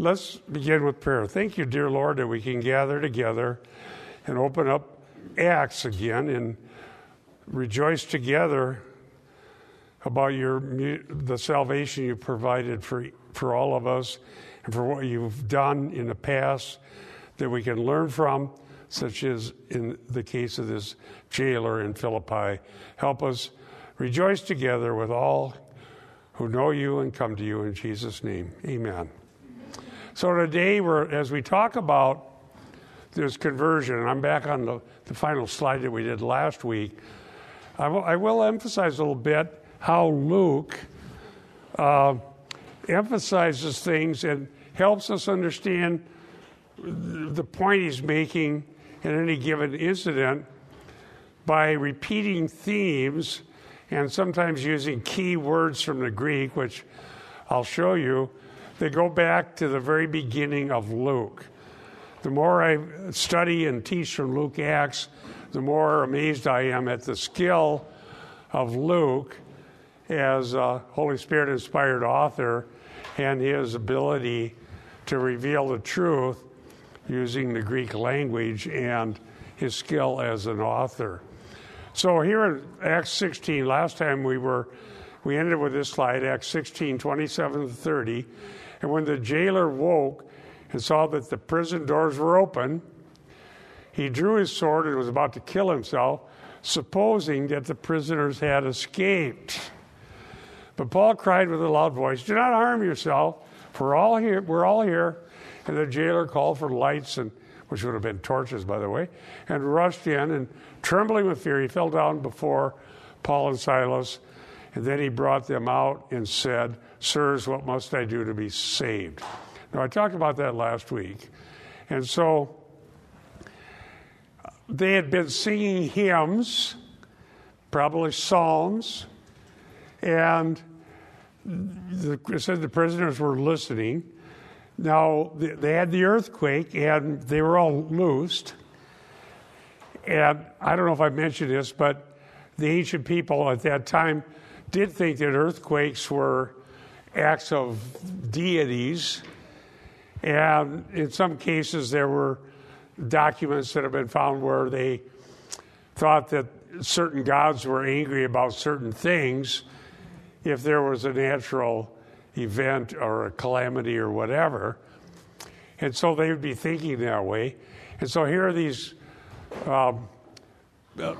Let's begin with prayer. Thank you, dear Lord, that we can gather together and open up Acts again and rejoice together about your the salvation you provided for for all of us and for what you've done in the past that we can learn from, such as in the case of this jailer in Philippi. Help us rejoice together with all who know you and come to you in Jesus' name. Amen. So today, we're, as we talk about this conversion, and I'm back on the, the final slide that we did last week, I, w- I will emphasize a little bit how Luke uh, emphasizes things and helps us understand the point he's making in any given incident by repeating themes and sometimes using key words from the Greek, which I'll show you. They go back to the very beginning of Luke. The more I study and teach from Luke Acts, the more amazed I am at the skill of Luke as a Holy Spirit inspired author and his ability to reveal the truth using the Greek language and his skill as an author. So here in Acts 16, last time we were, we ended with this slide, Acts 16, 27 to 30. And when the jailer woke and saw that the prison doors were open, he drew his sword and was about to kill himself, supposing that the prisoners had escaped. But Paul cried with a loud voice, Do not harm yourself, for all here, we're all here. And the jailer called for lights, and which would have been torches, by the way, and rushed in, and trembling with fear, he fell down before Paul and Silas. And then he brought them out and said, Sirs, what must I do to be saved? Now, I talked about that last week. And so they had been singing hymns, probably psalms, and the, it said the prisoners were listening. Now, they had the earthquake and they were all loosed. And I don't know if I mentioned this, but the ancient people at that time did think that earthquakes were acts of deities. And in some cases, there were documents that have been found where they thought that certain gods were angry about certain things if there was a natural event or a calamity or whatever. And so they would be thinking that way. And so here are these um, uh,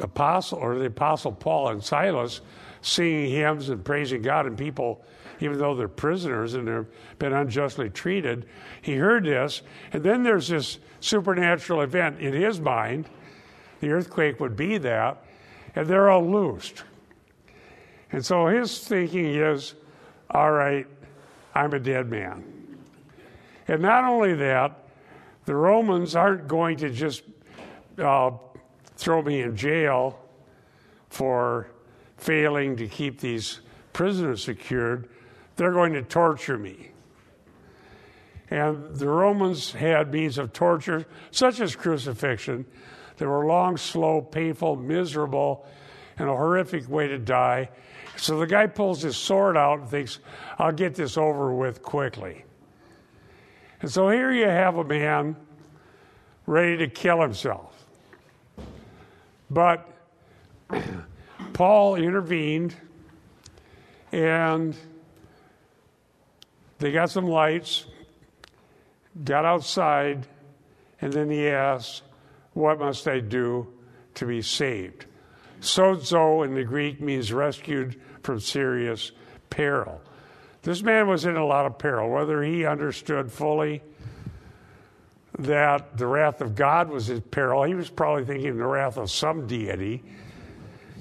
apostle or the apostle Paul and Silas singing hymns and praising God, and people, even though they're prisoners and they've been unjustly treated, he heard this. And then there's this supernatural event in his mind. The earthquake would be that, and they're all loosed. And so his thinking is, all right, I'm a dead man. And not only that, the Romans aren't going to just uh, throw me in jail for failing to keep these prisoners secured, they're going to torture me. And the Romans had means of torture, such as crucifixion, that were long, slow, painful, miserable, and a horrific way to die. So the guy pulls his sword out and thinks, I'll get this over with quickly. And so here you have a man ready to kill himself. But Paul intervened and they got some lights, got outside, and then he asked, What must I do to be saved? Sozo in the Greek means rescued from serious peril. This man was in a lot of peril, whether he understood fully that the wrath of God was his peril. He was probably thinking the wrath of some deity,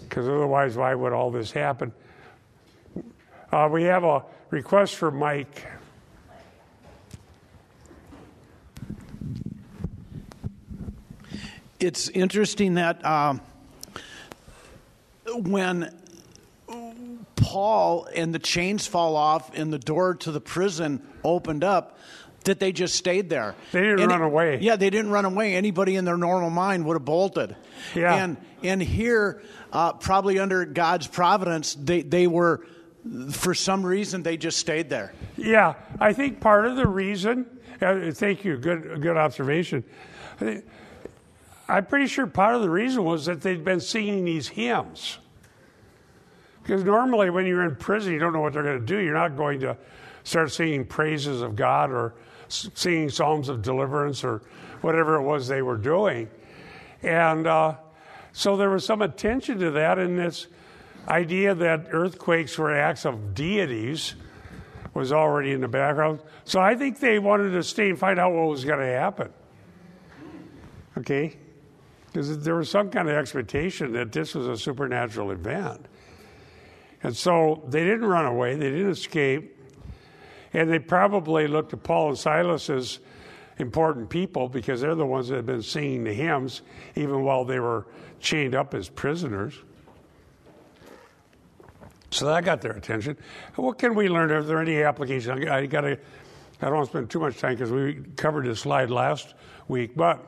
because otherwise, why would all this happen? Uh, we have a request for Mike. It's interesting that uh, when Paul and the chains fall off and the door to the prison opened up, that they just stayed there. They didn't Any, run away. Yeah, they didn't run away. Anybody in their normal mind would have bolted. Yeah. And and here, uh, probably under God's providence, they they were for some reason they just stayed there. Yeah, I think part of the reason. Uh, thank you. Good, good observation. I'm pretty sure part of the reason was that they'd been singing these hymns. Because normally, when you're in prison, you don't know what they're going to do. You're not going to start singing praises of God or singing psalms of deliverance or whatever it was they were doing. And uh, so there was some attention to that and this idea that earthquakes were acts of deities was already in the background. So I think they wanted to stay and find out what was going to happen. Okay? Because there was some kind of expectation that this was a supernatural event. And so they didn't run away, they didn't escape. And they probably looked at Paul and Silas as important people because they're the ones that had been singing the hymns even while they were chained up as prisoners. So that got their attention. What can we learn? Are there any applications? I, got to. I don't want to spend too much time because we covered this slide last week, but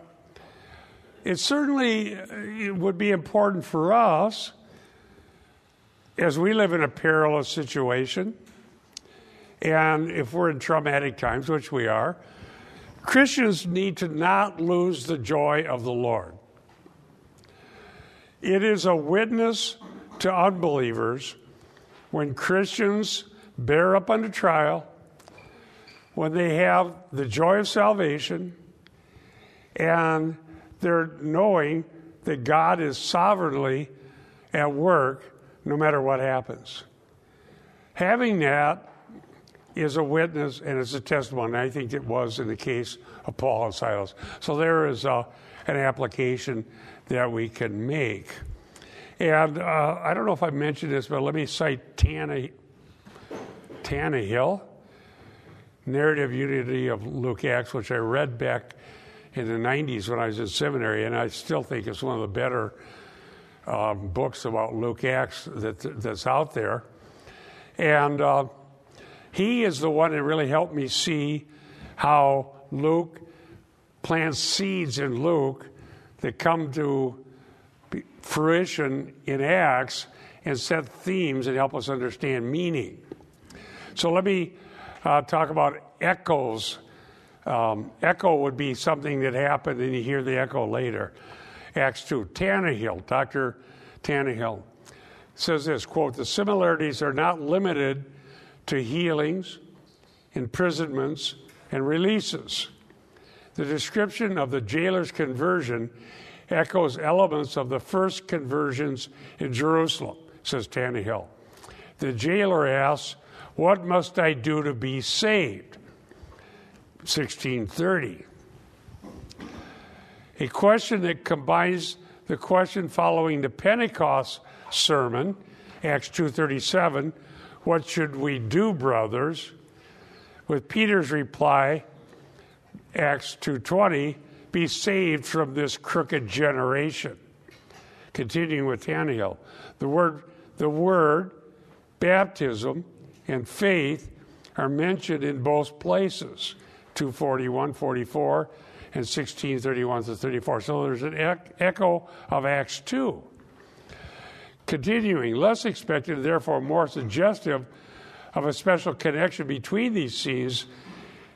it certainly uh, it would be important for us as we live in a perilous situation, and if we're in traumatic times, which we are, Christians need to not lose the joy of the Lord. It is a witness to unbelievers when Christians bear up under trial, when they have the joy of salvation, and they're knowing that God is sovereignly at work no matter what happens. Having that is a witness and it's a testimony. I think it was in the case of Paul and Silas. So there is a, an application that we can make. And uh, I don't know if I mentioned this, but let me cite Tana, Tannehill, Narrative Unity of Luke Acts, which I read back in the 90s when I was in seminary, and I still think it's one of the better um, books about Luke Acts that, that's out there. And uh, he is the one that really helped me see how Luke plants seeds in Luke that come to fruition in Acts and set themes and help us understand meaning. So let me uh, talk about echoes. Um, echo would be something that happened and you hear the echo later. Acts 2. Tannehill, Dr. Tannehill, says this quote, the similarities are not limited to healings, imprisonments, and releases. The description of the jailer's conversion echoes elements of the first conversions in Jerusalem, says Tannehill. The jailer asks, What must I do to be saved? 1630 a question that combines the question following the Pentecost sermon, Acts 2:37, what should we do, brothers? With Peter's reply, Acts 2:20, be saved from this crooked generation. Continuing with Tannehill, the word the word baptism and faith are mentioned in both places, 241, 44, and 1631 to 34. So there's an echo of Acts 2. Continuing, less expected, therefore more suggestive of a special connection between these scenes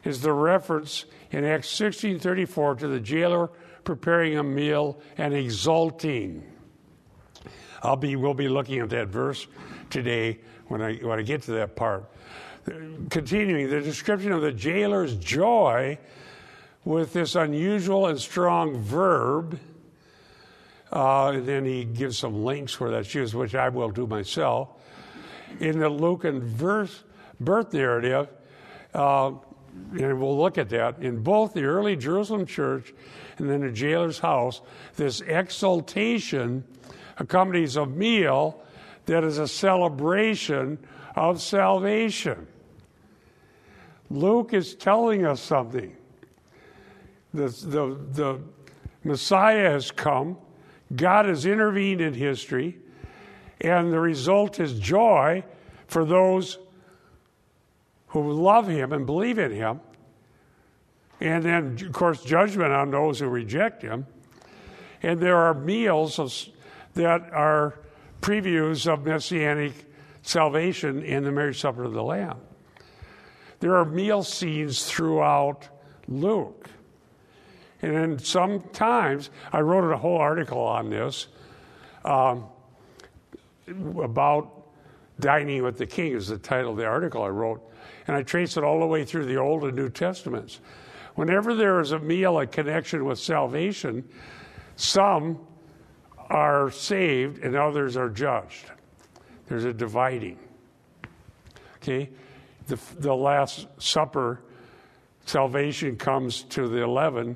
is the reference in Acts 16:34 to the jailer preparing a meal and exulting. I'll be we'll be looking at that verse today when I when I get to that part. Continuing, the description of the jailer's joy with this unusual and strong verb. Uh, then he gives some links where that's used, which I will do myself. In the Lucan verse, birth narrative, uh, and we'll look at that, in both the early Jerusalem church and then the jailer's house, this exaltation accompanies a meal that is a celebration of salvation. Luke is telling us something the, the, the Messiah has come, God has intervened in history, and the result is joy for those who love Him and believe in Him. And then, of course, judgment on those who reject Him. And there are meals of, that are previews of messianic salvation in the marriage supper of the Lamb. There are meal scenes throughout Luke. And then sometimes, I wrote a whole article on this um, about dining with the king, is the title of the article I wrote. And I trace it all the way through the Old and New Testaments. Whenever there is a meal, a connection with salvation, some are saved and others are judged. There's a dividing. Okay? The, the Last Supper, salvation comes to the 11.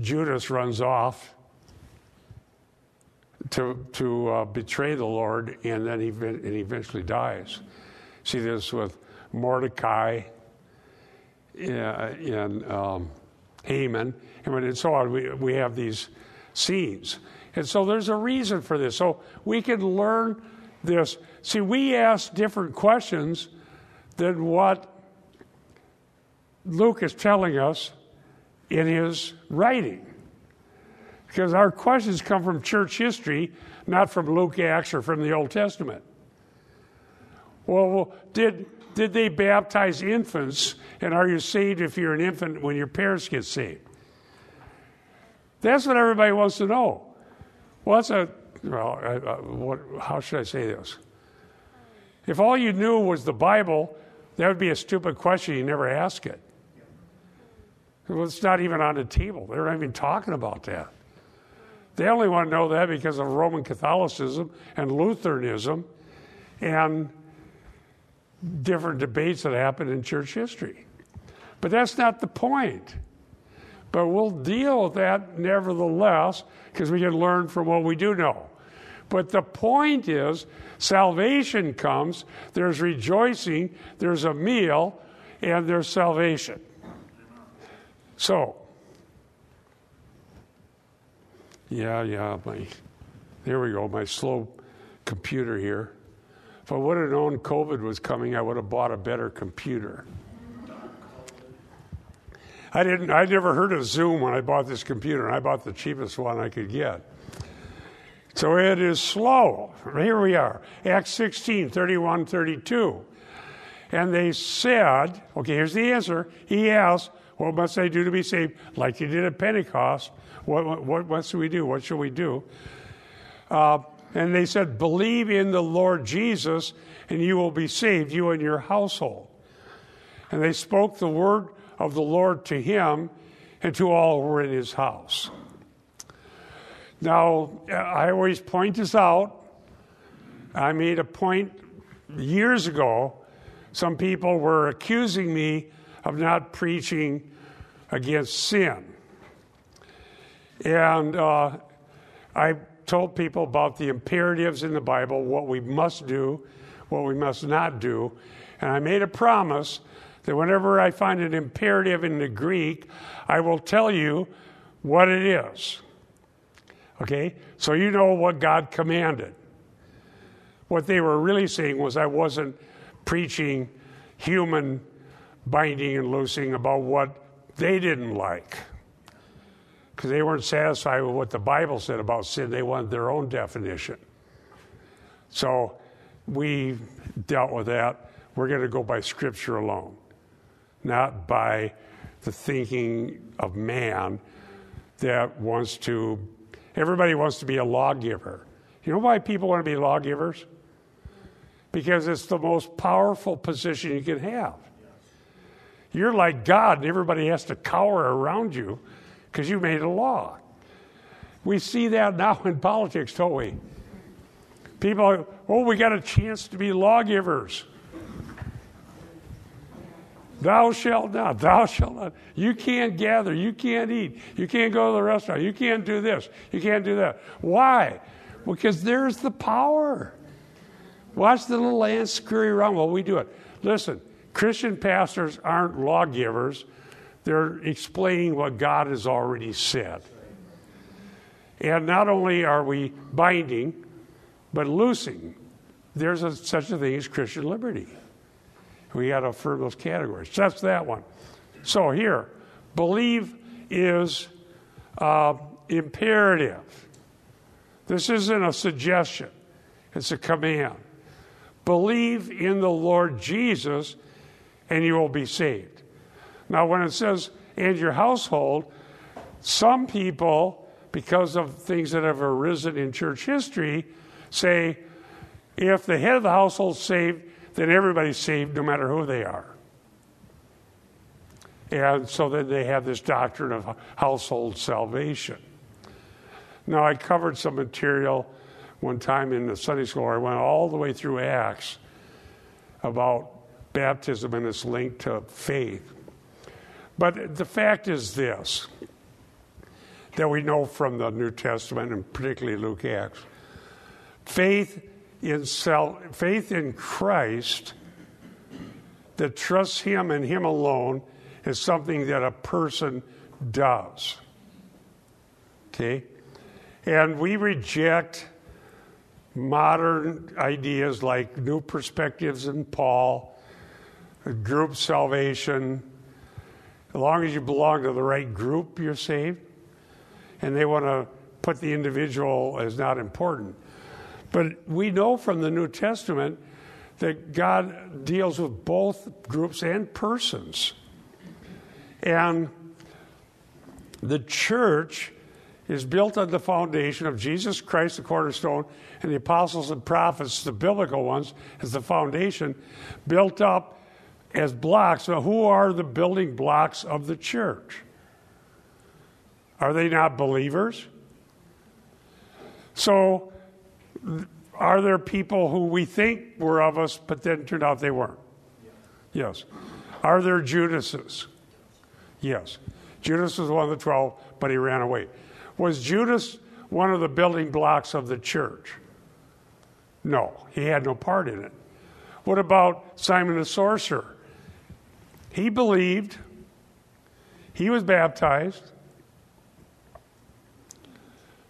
Judas runs off to, to uh, betray the Lord, and then he, and he eventually dies. See this with Mordecai and um, Haman, and so on. We, we have these scenes. And so there's a reason for this. So we can learn this. See, we ask different questions than what Luke is telling us in his writing. Because our questions come from church history, not from Luke Acts or from the Old Testament. Well, did, did they baptize infants? And are you saved if you're an infant when your parents get saved? That's what everybody wants to know. Well, that's a, well, what, how should I say this? If all you knew was the Bible, that would be a stupid question. You never ask it. It's not even on the table. They're not even talking about that. They only want to know that because of Roman Catholicism and Lutheranism and different debates that happened in church history. But that's not the point. But we'll deal with that nevertheless because we can learn from what we do know. But the point is, salvation comes, there's rejoicing, there's a meal, and there's salvation. So, yeah, yeah, my, there we go, my slow computer here. If I would have known COVID was coming, I would have bought a better computer. I didn't. I never heard of Zoom when I bought this computer, and I bought the cheapest one I could get. So it is slow. Here we are, Acts 16, 31, 32. And they said, okay, here's the answer. He asked, What must I do to be saved? Like you did at Pentecost. What, what, what must we do? What shall we do? Uh, and they said, Believe in the Lord Jesus, and you will be saved, you and your household. And they spoke the word of the Lord to him and to all who were in his house. Now, I always point this out. I made a point years ago. Some people were accusing me of not preaching against sin. And uh, I told people about the imperatives in the Bible, what we must do, what we must not do. And I made a promise that whenever I find an imperative in the Greek, I will tell you what it is. Okay? So you know what God commanded. What they were really saying was I wasn't preaching human binding and loosing about what they didn't like. Because they weren't satisfied with what the Bible said about sin, they wanted their own definition. So we dealt with that. We're going to go by Scripture alone not by the thinking of man that wants to, everybody wants to be a lawgiver. You know why people want to be lawgivers? Because it's the most powerful position you can have. You're like God, and everybody has to cower around you because you made a law. We see that now in politics, don't we? People, are, oh, we got a chance to be lawgivers. Thou shalt not, thou shalt not. You can't gather, you can't eat, you can't go to the restaurant, you can't do this, you can't do that. Why? Because there's the power. Watch the little ants scurry around while we do it. Listen, Christian pastors aren't lawgivers, they're explaining what God has already said. And not only are we binding, but loosing. There's a, such a thing as Christian liberty. We got to affirm those categories. That's that one. So here, believe is uh, imperative. This isn't a suggestion, it's a command. believe in the Lord Jesus and you will be saved. Now, when it says, and your household, some people, because of things that have arisen in church history, say, if the head of the household saved, then everybody's saved no matter who they are. And so then they have this doctrine of household salvation. Now, I covered some material one time in the Sunday school. I went all the way through Acts about baptism and its link to faith. But the fact is this that we know from the New Testament and particularly Luke Acts faith in self, faith in Christ that trusts him and him alone is something that a person does. Okay? And we reject modern ideas like new perspectives in Paul, group salvation. As long as you belong to the right group, you're saved. And they want to put the individual as not important. But we know from the New Testament that God deals with both groups and persons. And the church is built on the foundation of Jesus Christ, the cornerstone, and the apostles and prophets, the biblical ones, as the foundation, built up as blocks. Now, who are the building blocks of the church? Are they not believers? So, are there people who we think were of us, but then turned out they weren't? Yes. Are there Judases? Yes. Judas was one of the twelve, but he ran away. Was Judas one of the building blocks of the church? No, he had no part in it. What about Simon the sorcerer? He believed, he was baptized.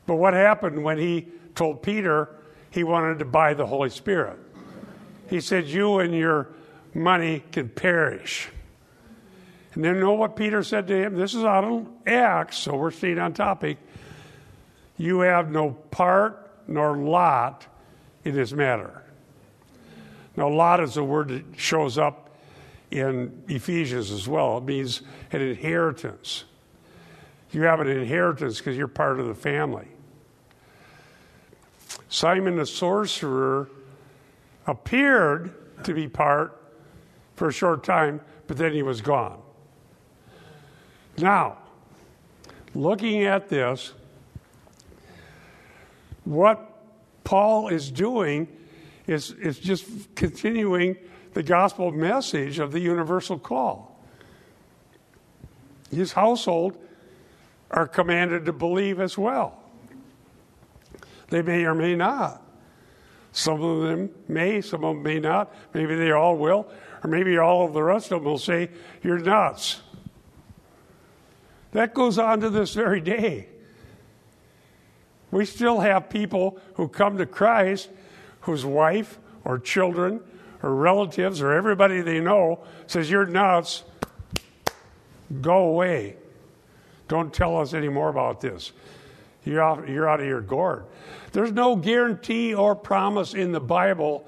But what happened when he told Peter he wanted to buy the Holy Spirit? He said, You and your money can perish. And then know what Peter said to him? This is out of Acts, so we're staying on topic. You have no part nor lot in this matter. Now, lot is a word that shows up in Ephesians as well. It means an inheritance. You have an inheritance because you're part of the family. Simon the sorcerer appeared to be part for a short time, but then he was gone. Now, looking at this, what Paul is doing is, is just continuing the gospel message of the universal call. His household are commanded to believe as well. They may or may not. Some of them may, some of them may not. Maybe they all will, or maybe all of the rest of them will say, You're nuts. That goes on to this very day. We still have people who come to Christ whose wife or children or relatives or everybody they know says, You're nuts. Go away. Don't tell us any more about this. You're out, you're out of your gourd. There's no guarantee or promise in the Bible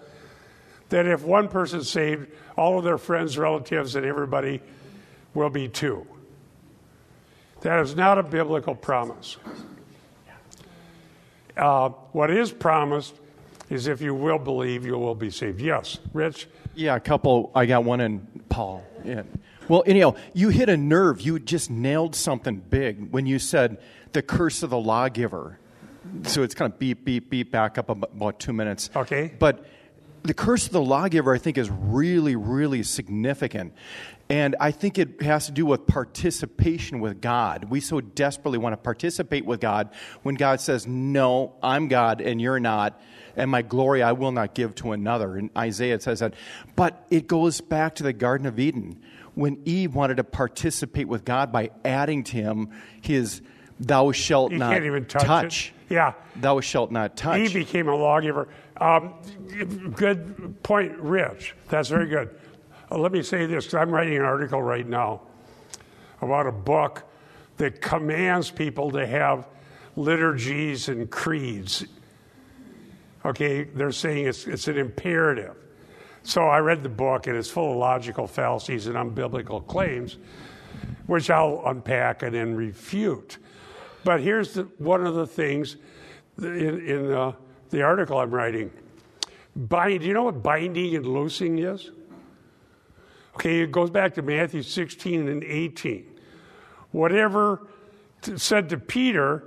that if one person's saved, all of their friends, relatives, and everybody will be too. That is not a biblical promise. Uh, what is promised is if you will believe, you will be saved. Yes, Rich? Yeah, a couple. I got one in Paul. Yeah. Well, anyhow, you hit a nerve. You just nailed something big when you said the curse of the lawgiver. So it's kind of beep, beep, beep, back up about two minutes. Okay. But the curse of the lawgiver, I think, is really, really significant. And I think it has to do with participation with God. We so desperately want to participate with God when God says, No, I'm God and you're not, and my glory I will not give to another. And Isaiah says that. But it goes back to the Garden of Eden when Eve wanted to participate with God by adding to him his thou shalt You not can't even touch it. Yeah. Thou shalt not touch. He became a lawgiver. Um, good point, Rich. That's very good. Uh, let me say this I'm writing an article right now about a book that commands people to have liturgies and creeds. Okay, they're saying it's, it's an imperative. So I read the book, and it's full of logical fallacies and unbiblical claims, which I'll unpack and then refute. But here's the, one of the things in, in uh, the article I'm writing. Bind, do you know what binding and loosing is? Okay, it goes back to Matthew 16 and 18. Whatever t- said to Peter,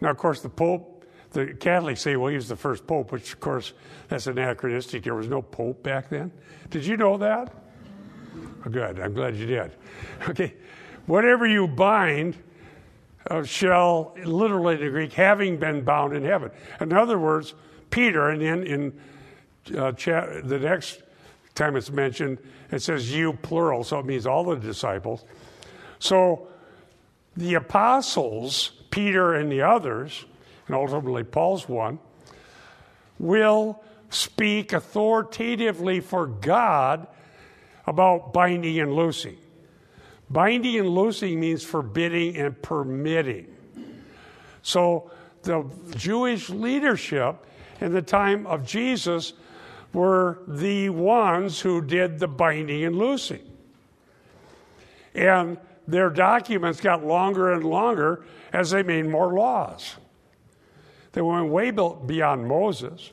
now, of course, the Pope, the Catholics say, well, he was the first Pope, which, of course, that's anachronistic. There was no Pope back then. Did you know that? Oh, good. I'm glad you did. Okay. Whatever you bind uh, shall, literally in the Greek, having been bound in heaven. In other words, Peter, and then in uh, cha- the next time it's mentioned, it says you plural, so it means all the disciples. So the apostles, Peter and the others, and ultimately Paul's one, will speak authoritatively for God about binding and loosing. Binding and loosing means forbidding and permitting. So the Jewish leadership in the time of Jesus were the ones who did the binding and loosing. And their documents got longer and longer as they made more laws. They went way beyond Moses.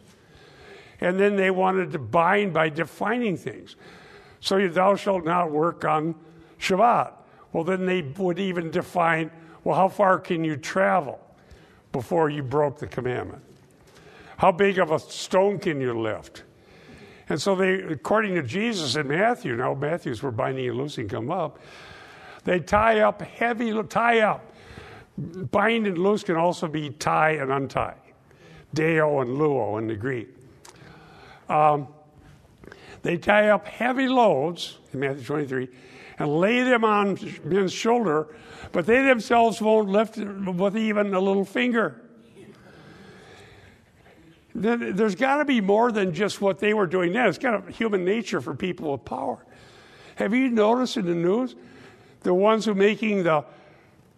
And then they wanted to bind by defining things. So thou shalt not work on Shabbat. Well, then they would even define well, how far can you travel before you broke the commandment? How big of a stone can you lift? And so they, according to Jesus in Matthew, now Matthew's where binding and loosing come up, they tie up heavy, tie up. Bind and loose can also be tie and untie. Deo and luo in the Greek. Um, they tie up heavy loads in Matthew 23 and lay them on men's shoulder, but they themselves won't lift with even a little finger. There's got to be more than just what they were doing then. It's kind of human nature for people with power. Have you noticed in the news the ones who are making the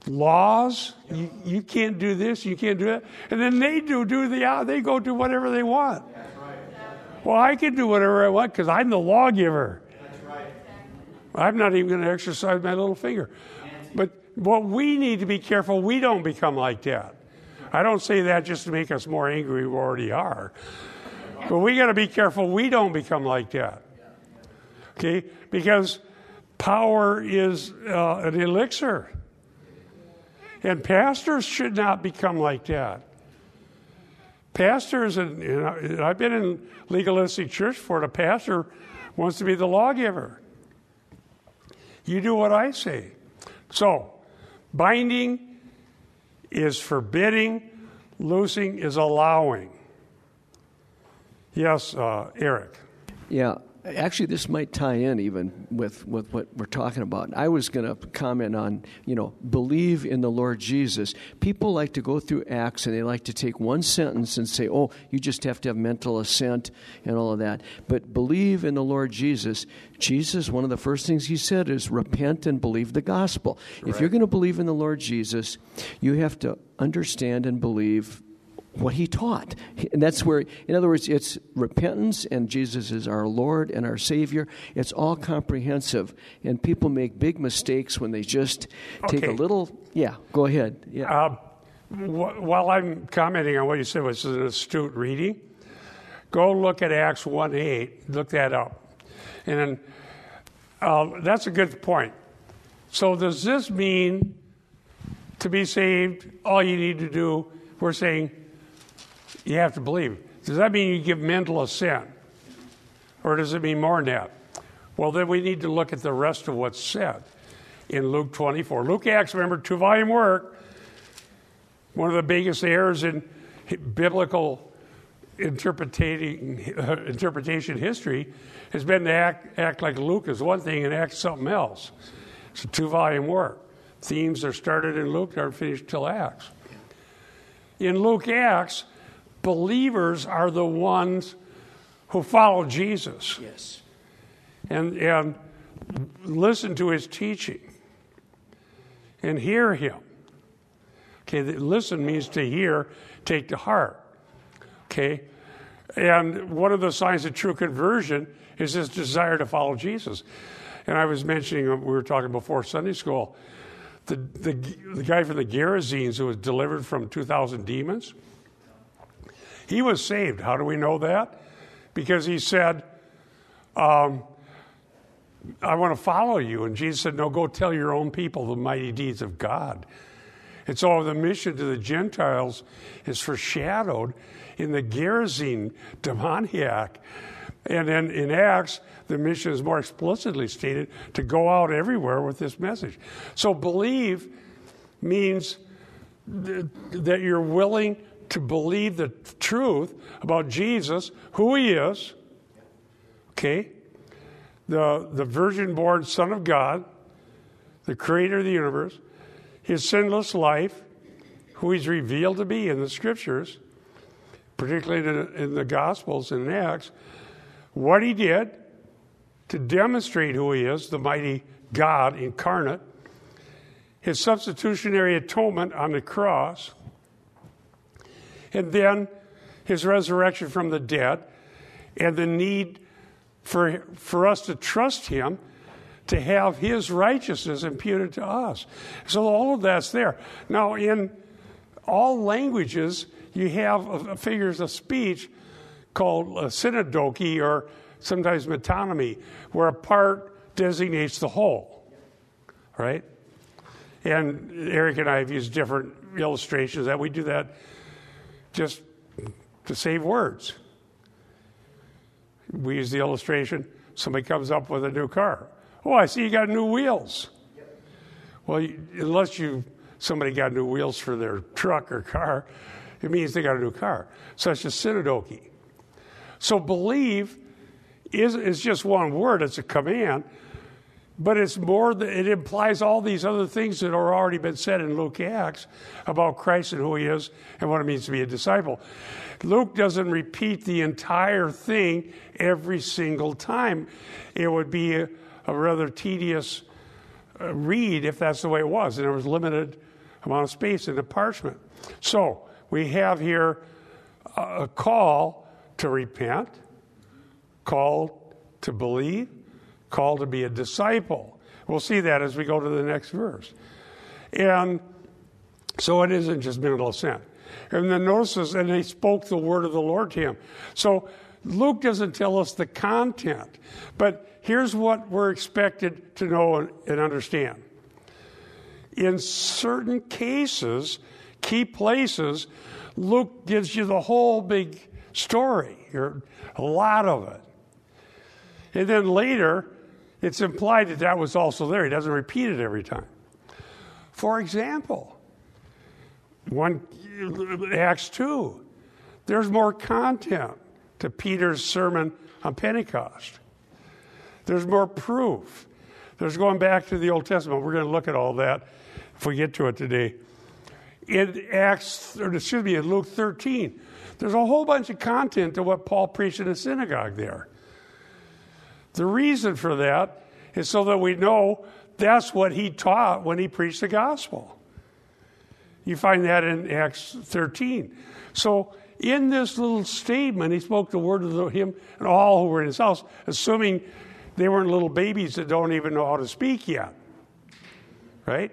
laws? You, you can't do this, you can't do that, and then they do do the uh, they go do whatever they want. Well, I can do whatever I want because I'm the lawgiver. I'm not even going to exercise my little finger. But what we need to be careful we don't become like that. I don't say that just to make us more angry, we already are. But we got to be careful we don't become like that. Okay? Because power is uh, an elixir. And pastors should not become like that. Pastors, and, know, I've been in legalistic church for it, a pastor wants to be the lawgiver. You do what I say. So, binding is forbidding, loosing is allowing. Yes, uh, Eric. Yeah, actually, this might tie in even with, with what we're talking about. I was going to comment on, you know, believe in the Lord Jesus. People like to go through Acts and they like to take one sentence and say, oh, you just have to have mental assent and all of that. But believe in the Lord Jesus. Jesus, one of the first things he said is repent and believe the gospel. Right. If you're going to believe in the Lord Jesus, you have to understand and believe what he taught. And that's where, in other words, it's repentance and Jesus is our Lord and our Savior. It's all comprehensive. And people make big mistakes when they just take a little. Yeah, go ahead. Yeah. Uh, wh- while I'm commenting on what you said, which is an astute reading, go look at Acts 1 8. Look that up. And then, uh, that's a good point. So, does this mean to be saved, all you need to do, we're saying, you have to believe. Does that mean you give mental assent? Or does it mean more than that? Well, then we need to look at the rest of what's said in Luke 24. Luke Acts, remember, two volume work. One of the biggest errors in biblical interpreting, uh, interpretation history has been to act, act like Luke is one thing and act something else. It's a two volume work. Themes are started in Luke, aren't finished till Acts. In Luke Acts, believers are the ones who follow Jesus. Yes. And, and listen to his teaching and hear him. Okay, listen means to hear, take to heart. Okay? And one of the signs of true conversion is this desire to follow Jesus. And I was mentioning, uh, we were talking before Sunday school, the, the, the guy from the Gerasenes who was delivered from 2,000 demons, he was saved. How do we know that? Because he said, um, I want to follow you. And Jesus said, No, go tell your own people the mighty deeds of God. And so the mission to the Gentiles is foreshadowed in the Gerasene demoniac. And then in Acts, the mission is more explicitly stated to go out everywhere with this message. So believe means th- that you're willing to believe the truth about Jesus, who he is, okay, the, the virgin born Son of God, the creator of the universe, his sinless life, who he's revealed to be in the scriptures, particularly in the, in the Gospels and in Acts, what he did to demonstrate who he is, the mighty God incarnate, his substitutionary atonement on the cross, and then his resurrection from the dead, and the need for, for us to trust him to have his righteousness imputed to us. So all of that's there. Now, in all languages, you have figures of speech called uh, synecdoche or sometimes metonymy, where a part designates the whole, right? And Eric and I have used different illustrations that we do that just to save words. We use the illustration somebody comes up with a new car. Oh, I see you got new wheels. Well, unless you somebody got new wheels for their truck or car, it means they got a new car. Such as synecdoche. So believe is, is just one word, it's a command, but it's more, it implies all these other things that are already been said in Luke Acts about Christ and who he is and what it means to be a disciple. Luke doesn't repeat the entire thing every single time. It would be a, a rather tedious uh, read if that's the way it was, and there was limited amount of space in the parchment. So we have here a call to repent call to believe, called to be a disciple. We'll see that as we go to the next verse. And so it isn't just mental assent. And then notices, and they spoke the word of the Lord to him. So Luke doesn't tell us the content, but here's what we're expected to know and understand. In certain cases, key places, Luke gives you the whole big story, or a lot of it. And then later, it's implied that that was also there. He doesn't repeat it every time. For example, one Acts 2, there's more content to Peter's sermon on Pentecost. There's more proof. There's going back to the Old Testament. We're going to look at all that if we get to it today. In Acts, or excuse me, in Luke 13, there's a whole bunch of content to what Paul preached in the synagogue there. The reason for that is so that we know that's what he taught when he preached the gospel. You find that in Acts 13. So, in this little statement, he spoke the word of him and all who were in his house, assuming they weren't little babies that don't even know how to speak yet. Right?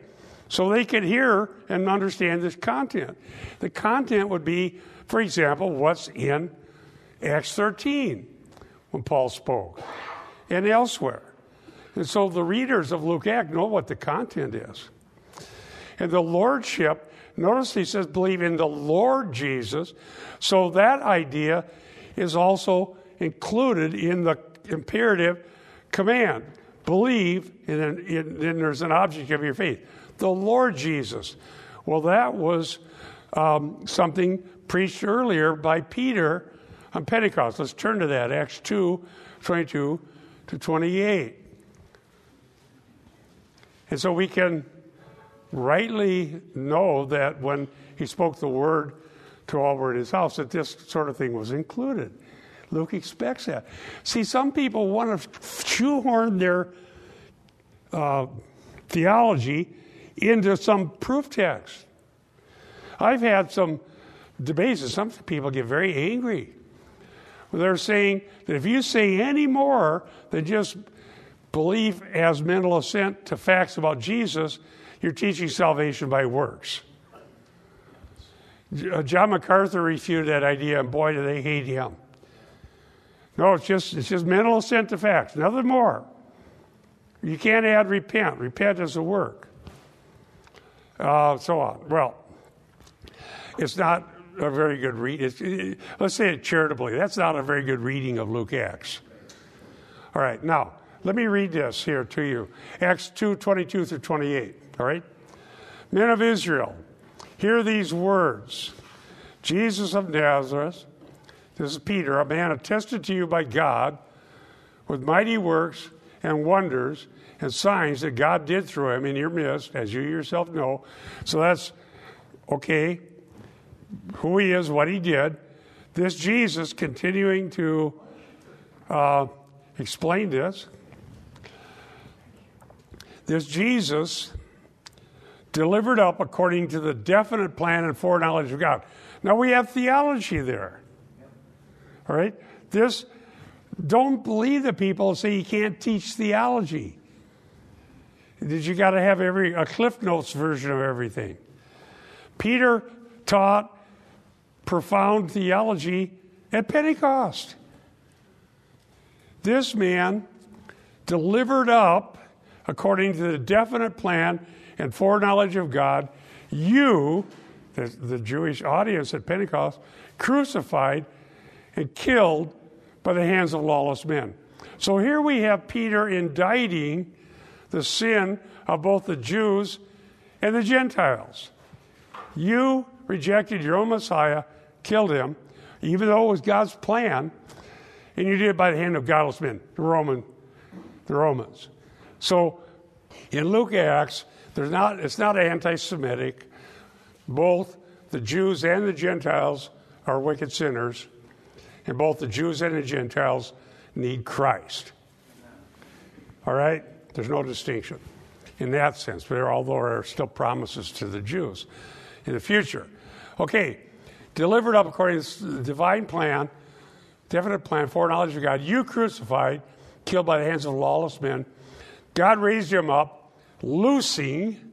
So they could hear and understand this content. The content would be, for example, what's in Acts 13 when Paul spoke and elsewhere. And so the readers of Luke Act know what the content is. And the Lordship, notice he says, believe in the Lord Jesus. So that idea is also included in the imperative command. Believe, and then, there's an object of your faith. The Lord Jesus. Well, that was um, something preached earlier by Peter on Pentecost. Let's turn to that, Acts 2 22 to 28. And so we can rightly know that when he spoke the word to all were in his house, that this sort of thing was included. Luke expects that. See, some people want to shoehorn their uh, theology into some proof text. I've had some debates, and some people get very angry They're saying that if you say any more than just belief as mental assent to facts about Jesus, you're teaching salvation by works. Uh, John MacArthur refuted that idea, and boy, do they hate him. No, it's just it's just mental assent to facts, nothing more. You can't add repent. Repent is a work. Uh, so on. Well, it's not a very good read. It, uh, let's say it charitably. That's not a very good reading of Luke Acts. All right, now let me read this here to you. Acts 2 22 through 28. All right? Men of Israel, hear these words Jesus of Nazareth, this is Peter, a man attested to you by God with mighty works and wonders and signs that God did through him in your midst, as you yourself know. So that's okay, who he is, what he did. This Jesus continuing to uh, explain this. This Jesus delivered up according to the definite plan and foreknowledge of God. Now we have theology there. All right? This don't believe the people say you can't teach theology. That you got to have every a Cliff Notes version of everything. Peter taught profound theology at Pentecost. This man delivered up, according to the definite plan and foreknowledge of God, you, the, the Jewish audience at Pentecost, crucified and killed by the hands of lawless men. So here we have Peter indicting the sin of both the Jews and the Gentiles. You rejected your own Messiah, killed him, even though it was God's plan, and you did it by the hand of godless men, the Roman, the Romans. So in Luke Acts, there's not, it's not anti Semitic. Both the Jews and the Gentiles are wicked sinners, and both the Jews and the Gentiles need Christ. All right? There's no distinction in that sense, but although there are still promises to the Jews in the future. Okay, delivered up according to the divine plan, definite plan, foreknowledge of God, you crucified, killed by the hands of lawless men. God raised him up loosing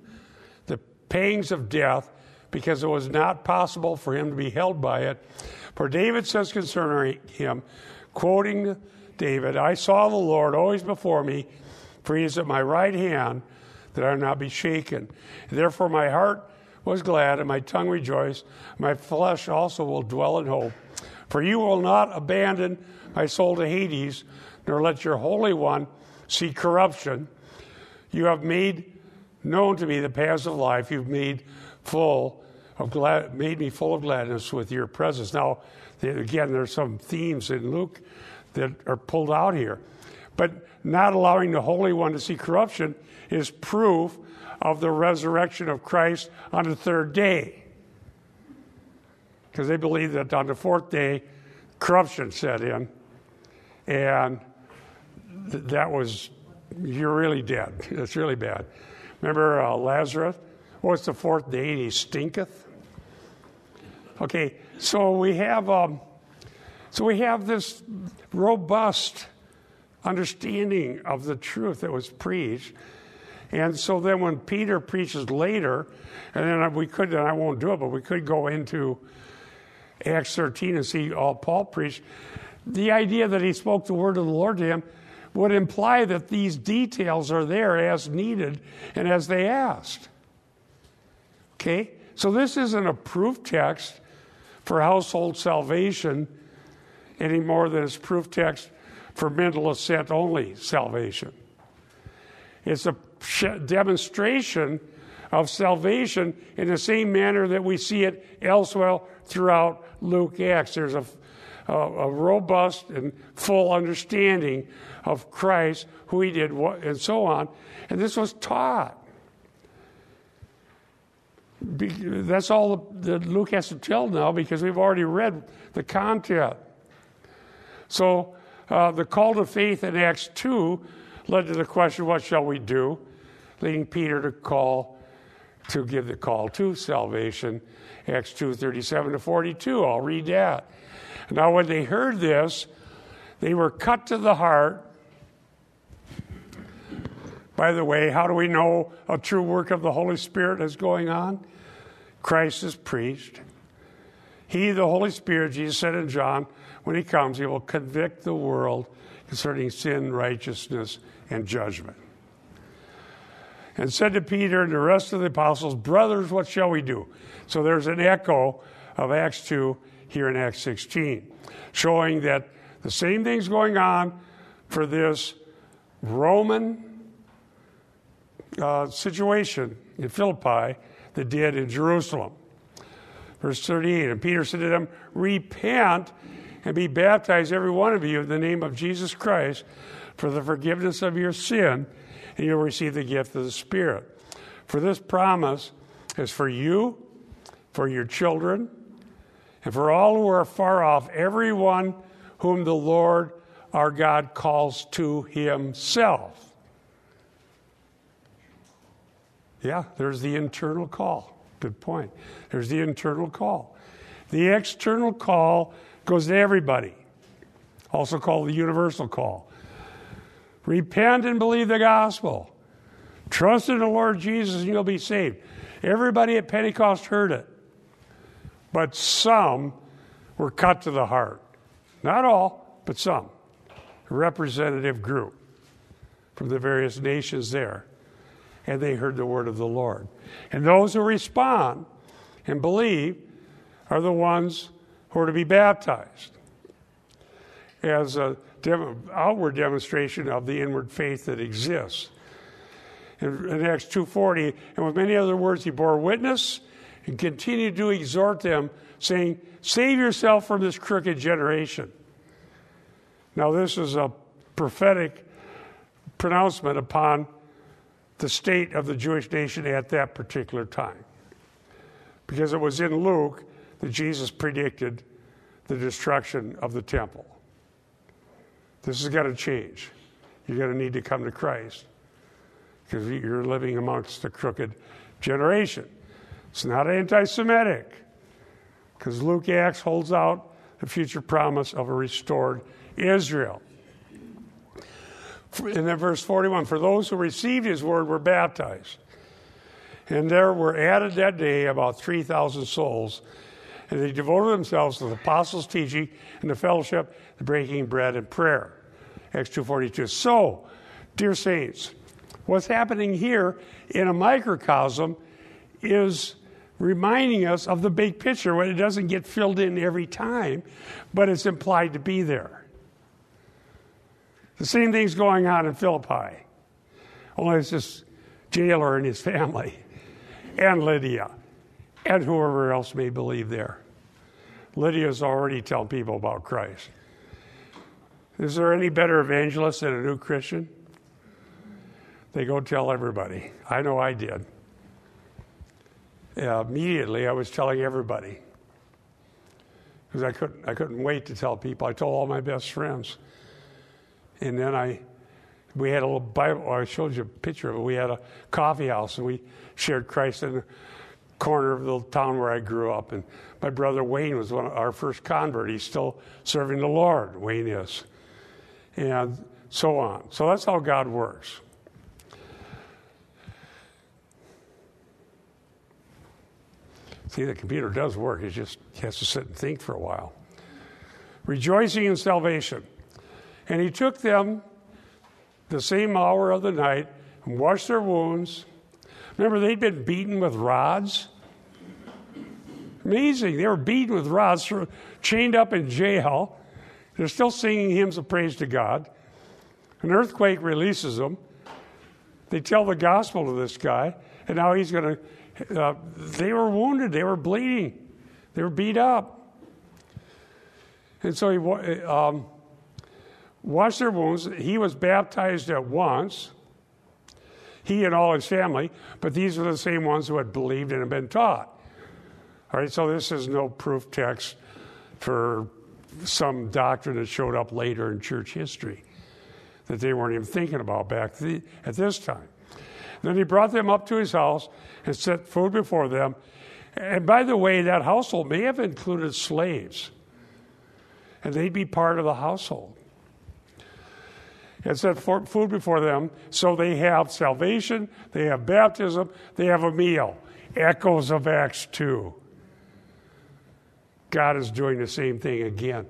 the pangs of death because it was not possible for him to be held by it. For David says concerning him, quoting David, I saw the Lord always before me, for he is at my right hand, that I will not be shaken. Therefore, my heart was glad, and my tongue rejoiced. My flesh also will dwell in hope. For you will not abandon my soul to Hades, nor let your Holy One see corruption. You have made known to me the paths of life. You've made full of glad, made me full of gladness with your presence. Now, again, there's some themes in Luke that are pulled out here, but not allowing the Holy One to see corruption is proof of the resurrection of Christ on the third day, because they believe that on the fourth day, corruption set in, and th- that was you're really dead. It's really bad. Remember uh, Lazarus? What's the fourth day? And he stinketh. Okay, so we have um, so we have this robust understanding of the truth that was preached. And so then when Peter preaches later, and then we could, and I won't do it, but we could go into Acts 13 and see all Paul preached. The idea that he spoke the word of the Lord to him would imply that these details are there as needed and as they asked. Okay? So this isn't a proof text for household salvation any more than it's proof text for mental assent only salvation. It's a demonstration of salvation in the same manner that we see it elsewhere throughout Luke Acts. There's a, a, a robust and full understanding of Christ, who he did, what, and so on. And this was taught. That's all that Luke has to tell now because we've already read the content. So uh, the call to faith in Acts 2 led to the question, What shall we do? Leading Peter to call to give the call to salvation. Acts 2 37 to 42. I'll read that. Now, when they heard this, they were cut to the heart. By the way, how do we know a true work of the Holy Spirit is going on? Christ is preached. He, the Holy Spirit, Jesus said in John, when he comes, he will convict the world concerning sin, righteousness, and judgment. And said to Peter and the rest of the apostles, Brothers, what shall we do? So there's an echo of Acts 2 here in Acts 16, showing that the same thing's going on for this Roman uh, situation in Philippi that did in Jerusalem. Verse 38 And Peter said to them, Repent and be baptized, every one of you, in the name of Jesus Christ for the forgiveness of your sin, and you'll receive the gift of the Spirit. For this promise is for you, for your children, and for all who are far off, everyone whom the Lord our God calls to himself. Yeah, there's the internal call. Good point. There's the internal call. The external call goes to everybody, also called the universal call. Repent and believe the gospel. Trust in the Lord Jesus and you'll be saved. Everybody at Pentecost heard it, but some were cut to the heart. Not all, but some. A representative group from the various nations there. And they heard the word of the Lord. And those who respond and believe are the ones who are to be baptized as a outward demonstration of the inward faith that exists. In, in Acts 2.40, and with many other words he bore witness and continued to exhort them, saying, Save yourself from this crooked generation. Now, this is a prophetic pronouncement upon the state of the Jewish nation at that particular time. Because it was in Luke that Jesus predicted the destruction of the temple. This has got to change. You're going to need to come to Christ because you're living amongst a crooked generation. It's not anti Semitic because Luke Acts holds out the future promise of a restored Israel. And then verse 41 For those who received his word were baptized. And there were added that day about 3,000 souls. And they devoted themselves to the apostles' teaching and the fellowship, the breaking of bread, and prayer. Acts 2.42. So, dear saints, what's happening here in a microcosm is reminding us of the big picture when it doesn't get filled in every time, but it's implied to be there. The same thing's going on in Philippi, only it's just jailer and his family, and Lydia, and whoever else may believe there. Lydia's already telling people about Christ. Is there any better evangelist than a new Christian? They go tell everybody. I know I did. Uh, immediately, I was telling everybody because I couldn't, I couldn't wait to tell people. I told all my best friends. And then I, we had a little Bible. I showed you a picture of it. We had a coffee house, and we shared Christ the corner of the town where I grew up. And my brother Wayne was one of our first convert. He's still serving the Lord. Wayne is, and so on. So that's how God works. See, the computer does work. It just has to sit and think for a while. Rejoicing in salvation. And he took them the same hour of the night and washed their wounds. Remember, they'd been beaten with rods. Amazing. They were beaten with rods, chained up in jail. They're still singing hymns of praise to God. An earthquake releases them. They tell the gospel to this guy, and now he's going to. Uh, they were wounded. They were bleeding. They were beat up. And so he um, washed their wounds. He was baptized at once, he and all his family, but these are the same ones who had believed and had been taught. All right, so this is no proof text for some doctrine that showed up later in church history that they weren't even thinking about back the, at this time. Then he brought them up to his house and set food before them. And by the way, that household may have included slaves, and they'd be part of the household. And set food before them, so they have salvation, they have baptism, they have a meal. Echoes of Acts 2. God is doing the same thing again.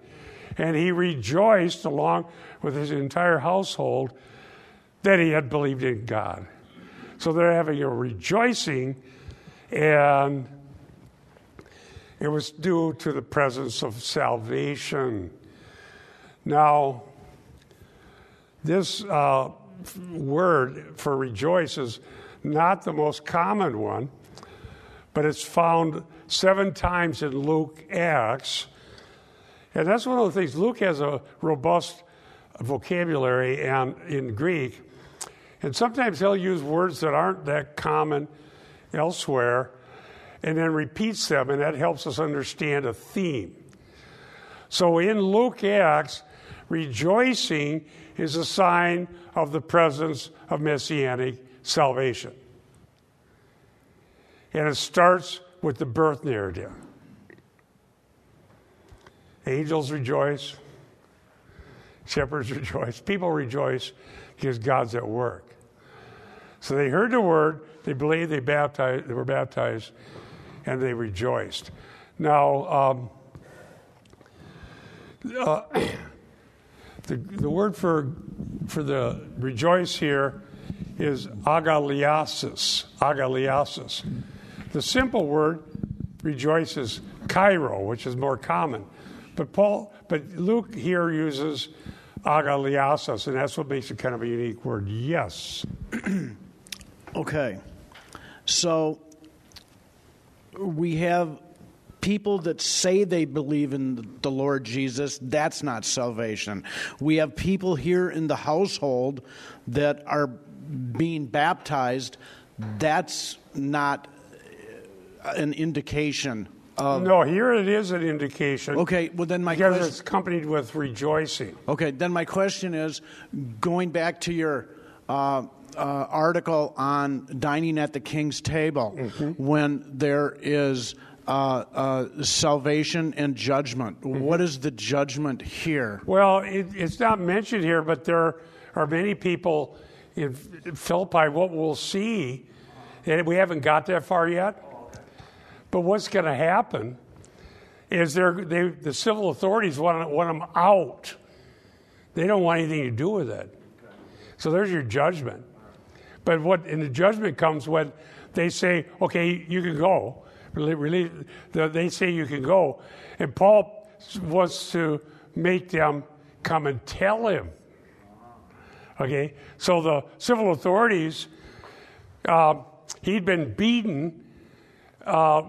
And he rejoiced along with his entire household that he had believed in God. So they're having a rejoicing, and it was due to the presence of salvation. Now, this uh, word for rejoice is not the most common one, but it's found seven times in Luke Acts. And that's one of the things. Luke has a robust vocabulary and in Greek. And sometimes he'll use words that aren't that common elsewhere and then repeats them, and that helps us understand a theme. So in Luke Acts, rejoicing is a sign of the presence of messianic salvation. And it starts with the birth narrative. Angels rejoice, shepherds rejoice, people rejoice because God's at work. So they heard the word, they believed, they baptized, they were baptized, and they rejoiced. Now, um, uh, the, the word for, for the rejoice here is agaliasis. Agaliasis. The simple word rejoice is kairo, which is more common. But Paul, but Luke here uses agaliasis, and that's what makes it kind of a unique word. Yes. okay. So we have people that say they believe in the Lord Jesus, that's not salvation. We have people here in the household that are being baptized, that's not an indication of. No, here it is an indication. Okay, well then my because question, it's accompanied with rejoicing. Okay, then my question is, going back to your. Uh, uh, article on dining at the king's table mm-hmm. when there is uh, uh, salvation and judgment. Mm-hmm. What is the judgment here? Well, it, it's not mentioned here, but there are many people in Philippi. What we'll see, and we haven't got that far yet, but what's going to happen is they, the civil authorities want, want them out. They don't want anything to do with it. So there's your judgment. But what in the judgment comes when they say, "Okay, you can go." They say you can go, and Paul wants to make them come and tell him. Okay, so the civil authorities, uh, he'd been beaten uh,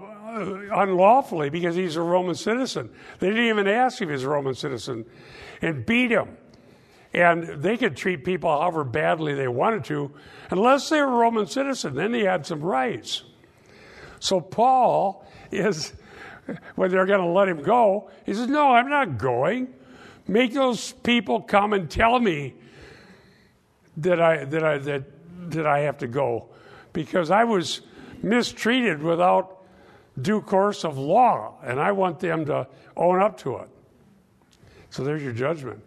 unlawfully because he's a Roman citizen. They didn't even ask if he's a Roman citizen and beat him. And they could treat people however badly they wanted to, unless they were a Roman citizen. Then they had some rights. So Paul is, when they're going to let him go, he says, No, I'm not going. Make those people come and tell me that I, that I, that, that I have to go because I was mistreated without due course of law, and I want them to own up to it. So there's your judgment.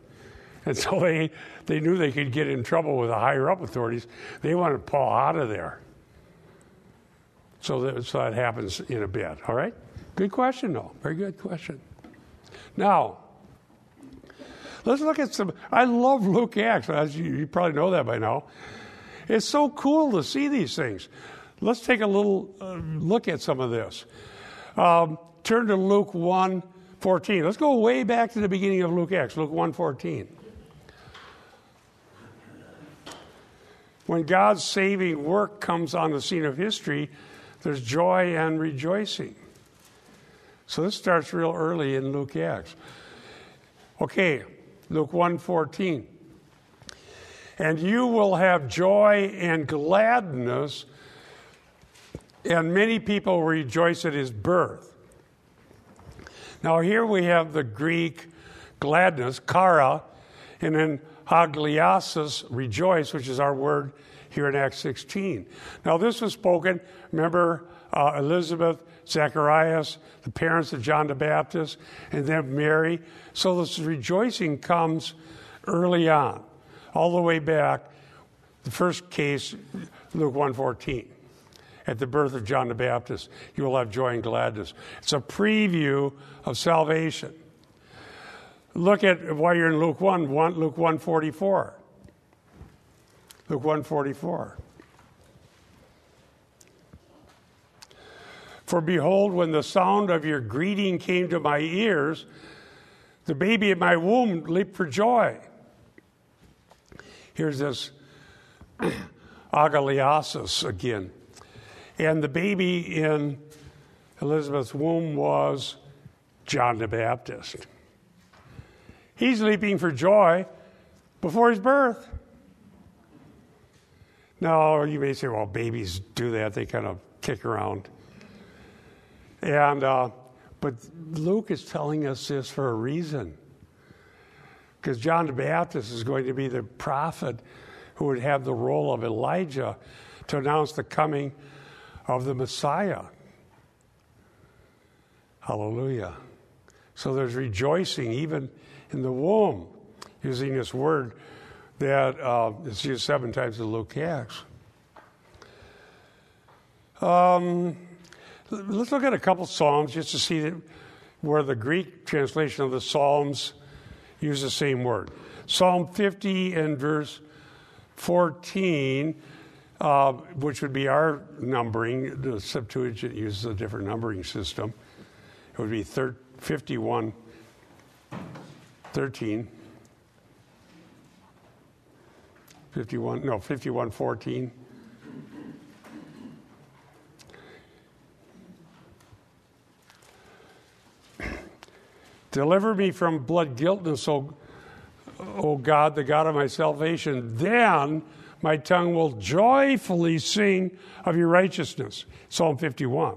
And so they, they knew they could get in trouble with the higher up authorities. They wanted Paul out of there. So that, so that happens in a bit. All right? Good question, though. Very good question. Now, let's look at some. I love Luke Acts, as you, you probably know that by now. It's so cool to see these things. Let's take a little uh, look at some of this. Um, turn to Luke 1 14. Let's go way back to the beginning of Luke Acts, Luke 1 14. When God's saving work comes on the scene of history, there's joy and rejoicing. So this starts real early in Luke Acts. Okay, Luke 1:14. And you will have joy and gladness and many people rejoice at his birth. Now, here we have the Greek gladness, kara, and then hagliasis, rejoice, which is our word here in Acts 16. Now, this was spoken, remember uh, Elizabeth, Zacharias, the parents of John the Baptist, and then Mary. So this rejoicing comes early on, all the way back. The first case, Luke 114 at the birth of John the Baptist, you will have joy and gladness. It's a preview of salvation. Look at why you're in Luke 1, 1 Luke 144. Luke 144. For behold, when the sound of your greeting came to my ears, the baby in my womb leaped for joy. Here's this agaliasis again. And the baby in Elizabeth's womb was John the Baptist. He's leaping for joy before his birth. Now, you may say, well, babies do that. They kind of kick around. And, uh, but Luke is telling us this for a reason. Because John the Baptist is going to be the prophet who would have the role of Elijah to announce the coming of the Messiah. Hallelujah. So there's rejoicing even in the womb, using this word that uh, is used seven times in Luke Acts. Um, let's look at a couple Psalms just to see where the Greek translation of the Psalms use the same word. Psalm 50 and verse 14 uh, which would be our numbering. The Septuagint uses a different numbering system. It would be thir- 51 13. 51, no, 51 14. Deliver me from blood guiltness, O, o God, the God of my salvation. Then my tongue will joyfully sing of your righteousness. Psalm 51.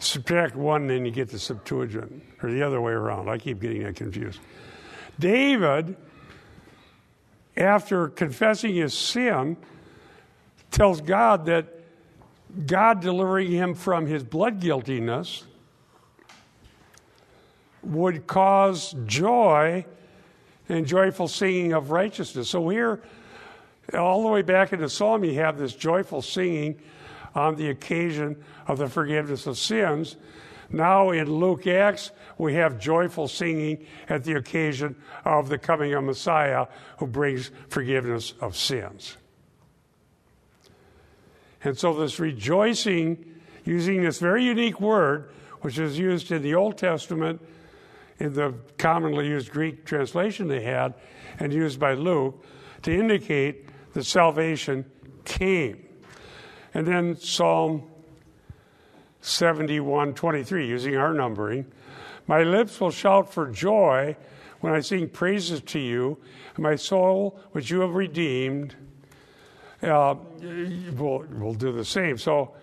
Subtract one, and you get the Septuagint, or the other way around. I keep getting that confused. David, after confessing his sin, tells God that God delivering him from his blood guiltiness would cause joy and joyful singing of righteousness. So here, all the way back in the psalm, you have this joyful singing on the occasion of the forgiveness of sins. Now in Luke Acts, we have joyful singing at the occasion of the coming of Messiah who brings forgiveness of sins. And so, this rejoicing, using this very unique word, which is used in the Old Testament in the commonly used Greek translation they had and used by Luke to indicate that salvation came. And then Psalm 71 23, using our numbering, my lips will shout for joy when I sing praises to you, my soul, which you have redeemed, uh, will, will do the same. So,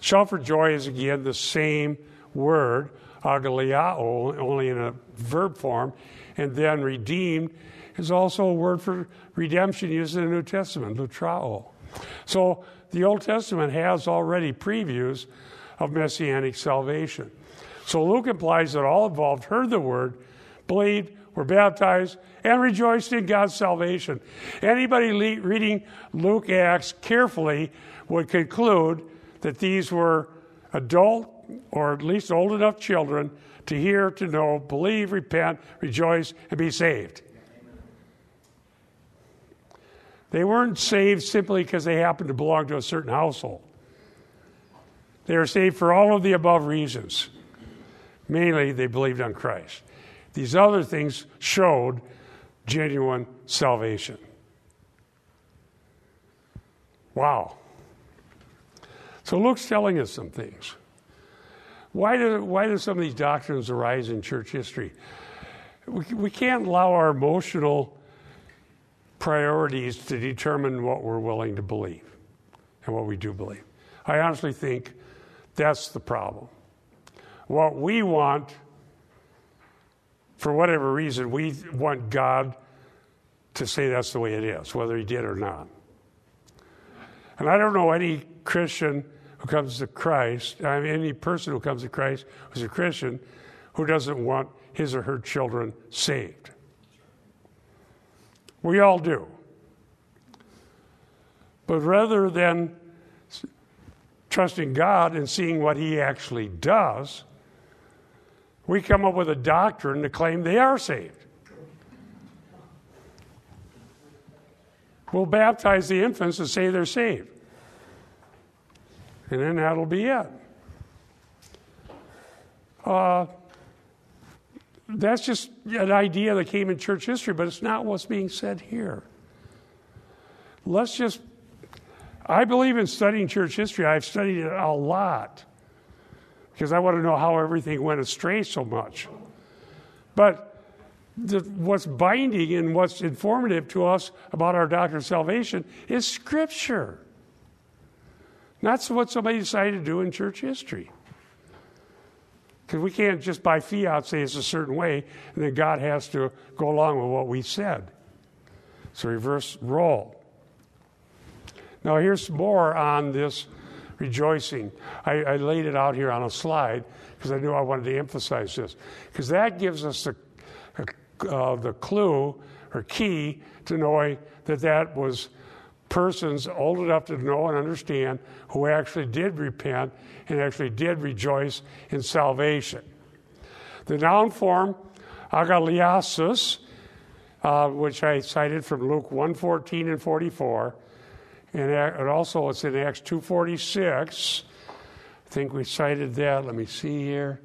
shout for joy is again the same word agaliao, only in a verb form, and then redeemed is also a word for redemption used in the New Testament, lutrao. So the Old Testament has already previews of messianic salvation. So Luke implies that all involved heard the word, believed, were baptized, and rejoiced in God's salvation. Anybody le- reading Luke Acts carefully would conclude that these were adult or at least old enough children to hear, to know, believe, repent, rejoice, and be saved. They weren't saved simply because they happened to belong to a certain household. They were saved for all of the above reasons. Mainly, they believed on Christ. These other things showed genuine salvation. Wow. So Luke's telling us some things. Why do, why do some of these doctrines arise in church history? We, we can't allow our emotional priorities to determine what we're willing to believe and what we do believe. I honestly think that's the problem. What we want, for whatever reason, we want God to say that's the way it is, whether He did or not. And I don't know any Christian who comes to Christ, I mean, any person who comes to Christ who's a Christian who doesn't want his or her children saved. We all do. But rather than trusting God and seeing what He actually does, we come up with a doctrine to claim they are saved. We'll baptize the infants and say they're saved. And then that'll be it. Uh, that's just an idea that came in church history, but it's not what's being said here. Let's just, I believe in studying church history. I've studied it a lot because I want to know how everything went astray so much. But the, what's binding and what's informative to us about our doctrine of salvation is Scripture. That's what somebody decided to do in church history. Because we can't just by fiat say it's a certain way, and then God has to go along with what we said. So reverse role. Now, here's more on this rejoicing. I, I laid it out here on a slide because I knew I wanted to emphasize this. Because that gives us the, uh, the clue or key to knowing that that was persons old enough to know and understand who actually did repent and actually did rejoice in salvation. The noun form, agaliasis, uh, which I cited from Luke 114 and 44, and also it's in Acts 246. I think we cited that. Let me see here.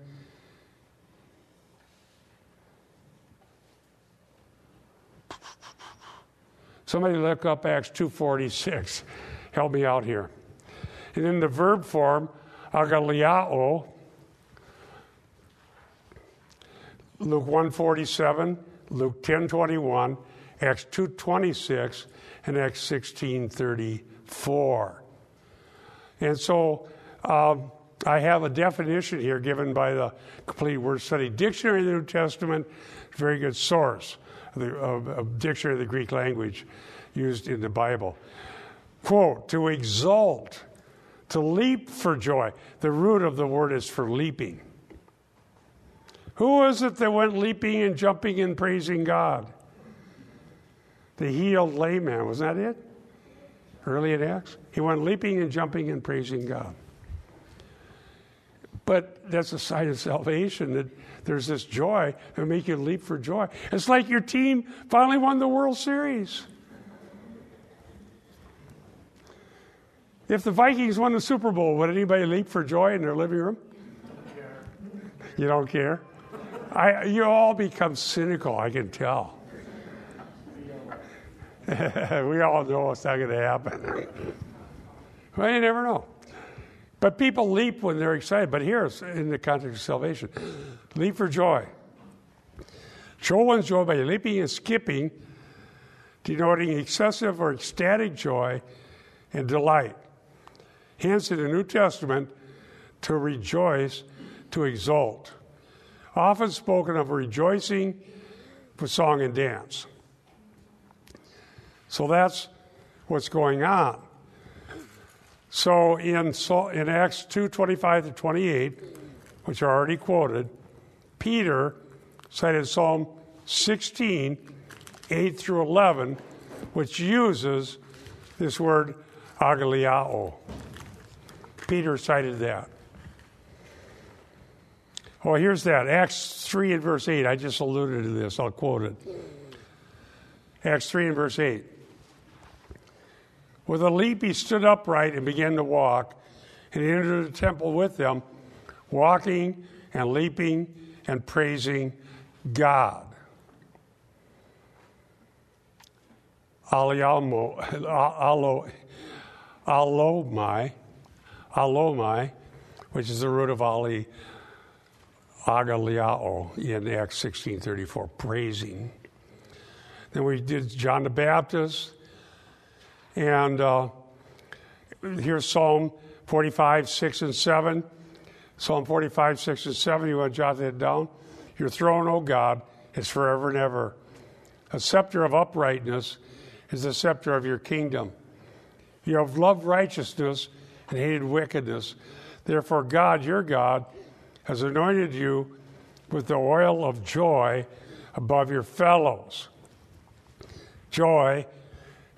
Somebody look up Acts 246. Help me out here. And in the verb form, agaliao, Luke 147, Luke 1021, Acts 226, and Acts 1634. And so um, I have a definition here given by the Complete Word Study Dictionary of the New Testament, very good source the dictionary of the Greek language used in the Bible. Quote, to exult, to leap for joy. The root of the word is for leaping. Who was it that went leaping and jumping and praising God? The healed layman, Wasn't that it? Early in Acts? He went leaping and jumping and praising God. But that's a sign of salvation that there's this joy that make you leap for joy. It's like your team finally won the World Series. If the Vikings won the Super Bowl, would anybody leap for joy in their living room? You don't care? I, you all become cynical, I can tell. we all know it's not going to happen. well, you never know. But people leap when they're excited. But here, in the context of salvation, leap for joy. Show one's joy by leaping and skipping, denoting excessive or ecstatic joy and delight. Hence, in the New Testament, to rejoice, to exult. Often spoken of rejoicing with song and dance. So that's what's going on. So in, in Acts 2 25 to 28, which are already quoted, Peter cited Psalm 16 8 through 11, which uses this word agaliao. Peter cited that. Oh, here's that. Acts 3 and verse 8. I just alluded to this. I'll quote it. Acts 3 and verse 8. With a leap, he stood upright and began to walk, and he entered the temple with them, walking and leaping and praising God. Aliamo, alo, alomai, alomai, which is the root of ali, agaliao in Acts 16.34, praising. Then we did John the Baptist, and uh, here's Psalm 45, 6 and 7. Psalm 45, 6 and 7. You want to jot that down? Your throne, O God, is forever and ever. A scepter of uprightness is the scepter of your kingdom. You have loved righteousness and hated wickedness. Therefore, God, your God, has anointed you with the oil of joy above your fellows. Joy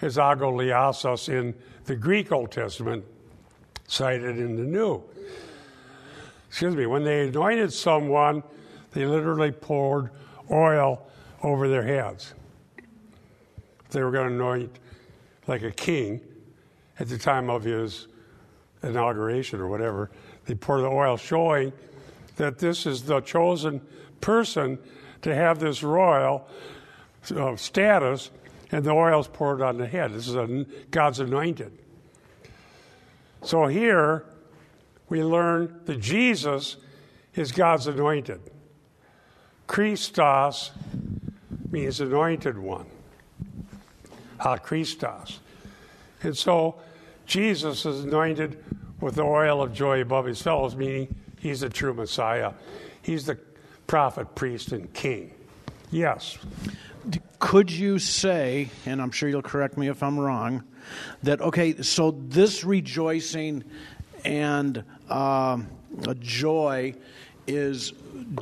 is agoliasos in the Greek Old Testament, cited in the New. Excuse me, when they anointed someone, they literally poured oil over their heads. They were going to anoint like a king at the time of his inauguration or whatever. They pour the oil, showing that this is the chosen person to have this royal uh, status, and the oil is poured on the head. This is a, God's anointed. So here we learn that Jesus is God's anointed. Christos means anointed one. Ha Christos. And so Jesus is anointed with the oil of joy above his fellows, meaning he's the true Messiah. He's the prophet, priest, and king. Yes. Could you say, and I'm sure you'll correct me if I'm wrong, that, okay, so this rejoicing and uh, joy is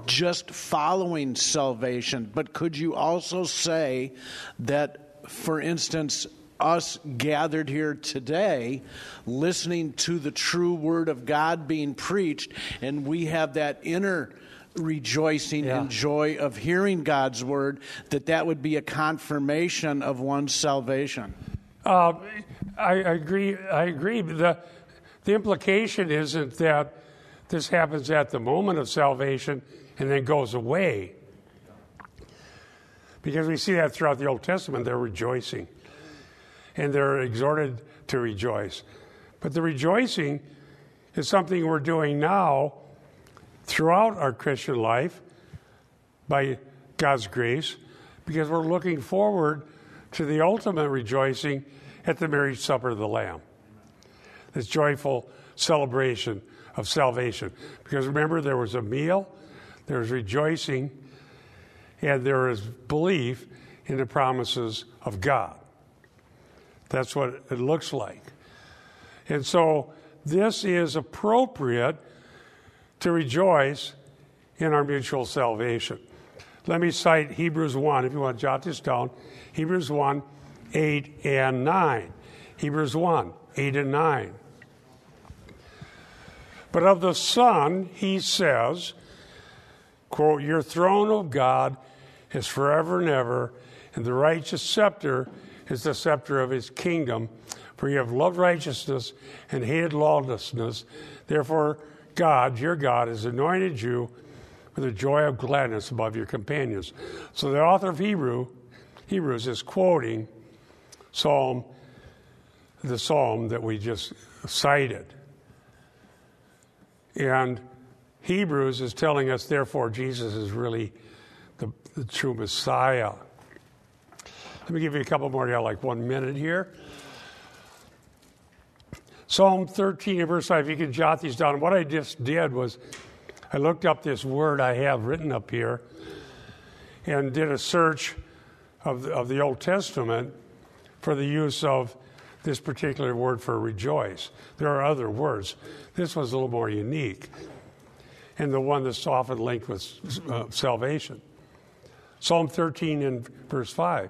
just following salvation, but could you also say that, for instance, us gathered here today listening to the true word of God being preached, and we have that inner rejoicing yeah. and joy of hearing God's word, that that would be a confirmation of one's salvation. Uh, I, I, agree. I agree. The, the implication isn't that this happens at the moment of salvation and then goes away. Because we see that throughout the Old Testament, they're rejoicing and they're exhorted to rejoice. But the rejoicing is something we're doing now throughout our Christian life by God's grace because we're looking forward to the ultimate rejoicing at the marriage supper of the Lamb. This joyful celebration of salvation. Because remember, there was a meal, there was rejoicing, and there is belief in the promises of God. That's what it looks like. And so this is appropriate to rejoice in our mutual salvation. Let me cite Hebrews 1, if you want to jot this down. Hebrews 1, 8 and 9. Hebrews 1, 8 and 9. But of the Son, he says, quote, Your throne, O God, is forever and ever, and the righteous scepter is the scepter of his kingdom. For you have loved righteousness and hated lawlessness. Therefore, God, your God, has anointed you with the joy of gladness above your companions. So the author of Hebrew, Hebrews is quoting Psalm, the psalm that we just cited. And Hebrews is telling us, therefore, Jesus is really the, the true Messiah. Let me give you a couple more. You like one minute here. Psalm 13 verse 5. if You can jot these down. What I just did was I looked up this word I have written up here and did a search of the, of the Old Testament for the use of this particular word for rejoice. There are other words. This was a little more unique, and the one that's often linked with uh, salvation. Psalm 13 and verse 5.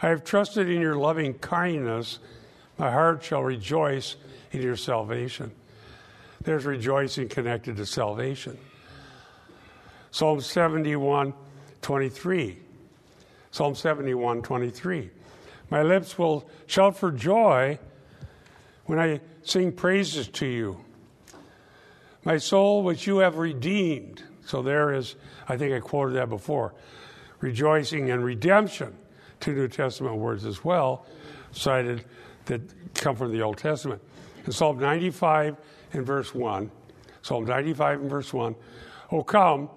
I have trusted in your loving kindness. My heart shall rejoice in your salvation. There's rejoicing connected to salvation. Psalm 71 23. Psalm 71 23. My lips will shout for joy when I sing praises to you. My soul, which you have redeemed. So there is, I think I quoted that before, rejoicing and redemption, two New Testament words as well, cited that come from the Old Testament. In Psalm 95 and verse 1, Psalm 95 and verse 1, Oh, come,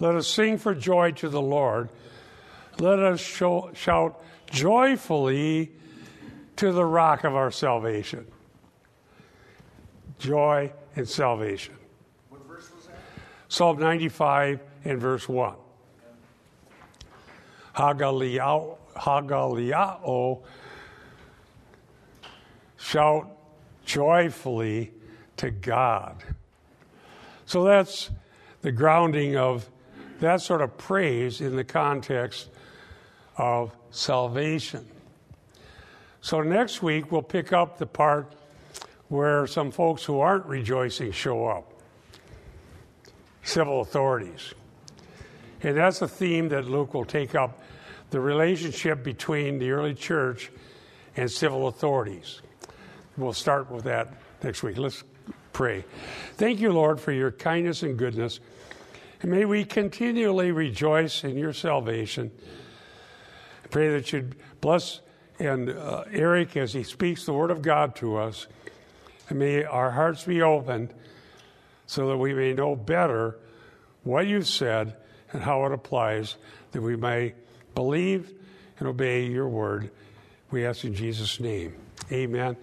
let us sing for joy to the Lord. Let us show, shout joyfully to the rock of our salvation. Joy and salvation. What verse was that? Psalm 95 and verse 1. Hagaliao, Hagaliao shout joyfully to God. So that's the grounding of that sort of praise in the context of salvation. So next week we'll pick up the part where some folks who aren't rejoicing show up civil authorities. And that's a theme that Luke will take up the relationship between the early church and civil authorities. We'll start with that next week. Let's pray. Thank you, Lord, for your kindness and goodness. And may we continually rejoice in your salvation. I pray that you'd bless and uh, Eric as he speaks the word of God to us. And may our hearts be opened so that we may know better what you've said and how it applies, that we may believe and obey your word. We ask in Jesus' name. Amen.